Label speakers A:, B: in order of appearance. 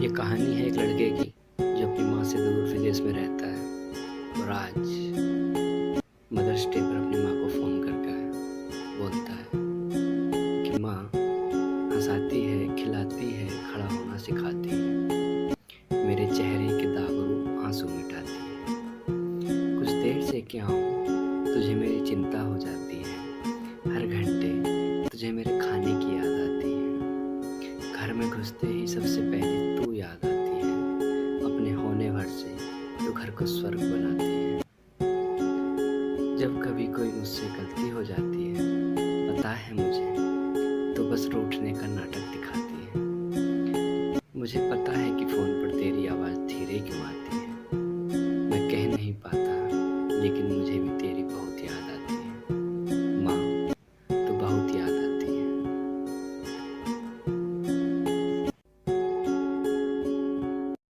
A: ये कहानी है एक लड़के की, जो अपनी माँ से दूर विदेश में रहता है और आज मदर्स डे पर अपनी माँ को फ़ोन करके बोलता है कि माँ, हंसाती है, खिलाती है, खड़ा होना सिखाती है। मेरे चेहरे के दागरू आँसू मिटाती है। कुछ देर से क्या हूँ, तुझे मेरी चिंता हो जाती है। हर घंटे तुझे मेरे खाने की है में घुसते ही सबसे पहले तू याद आती है। अपने होने भर से तू घर को स्वर्ग बनाती है। जब कभी कोई मुझसे गलती हो जाती है, पता है मुझे तो बस रूठने का नाटक दिखाती है। मुझे पता है कि फ़ोन पर तेरी आवाज़ धीरे क्यों आती है। मैं कह नहीं पाता, लेकिन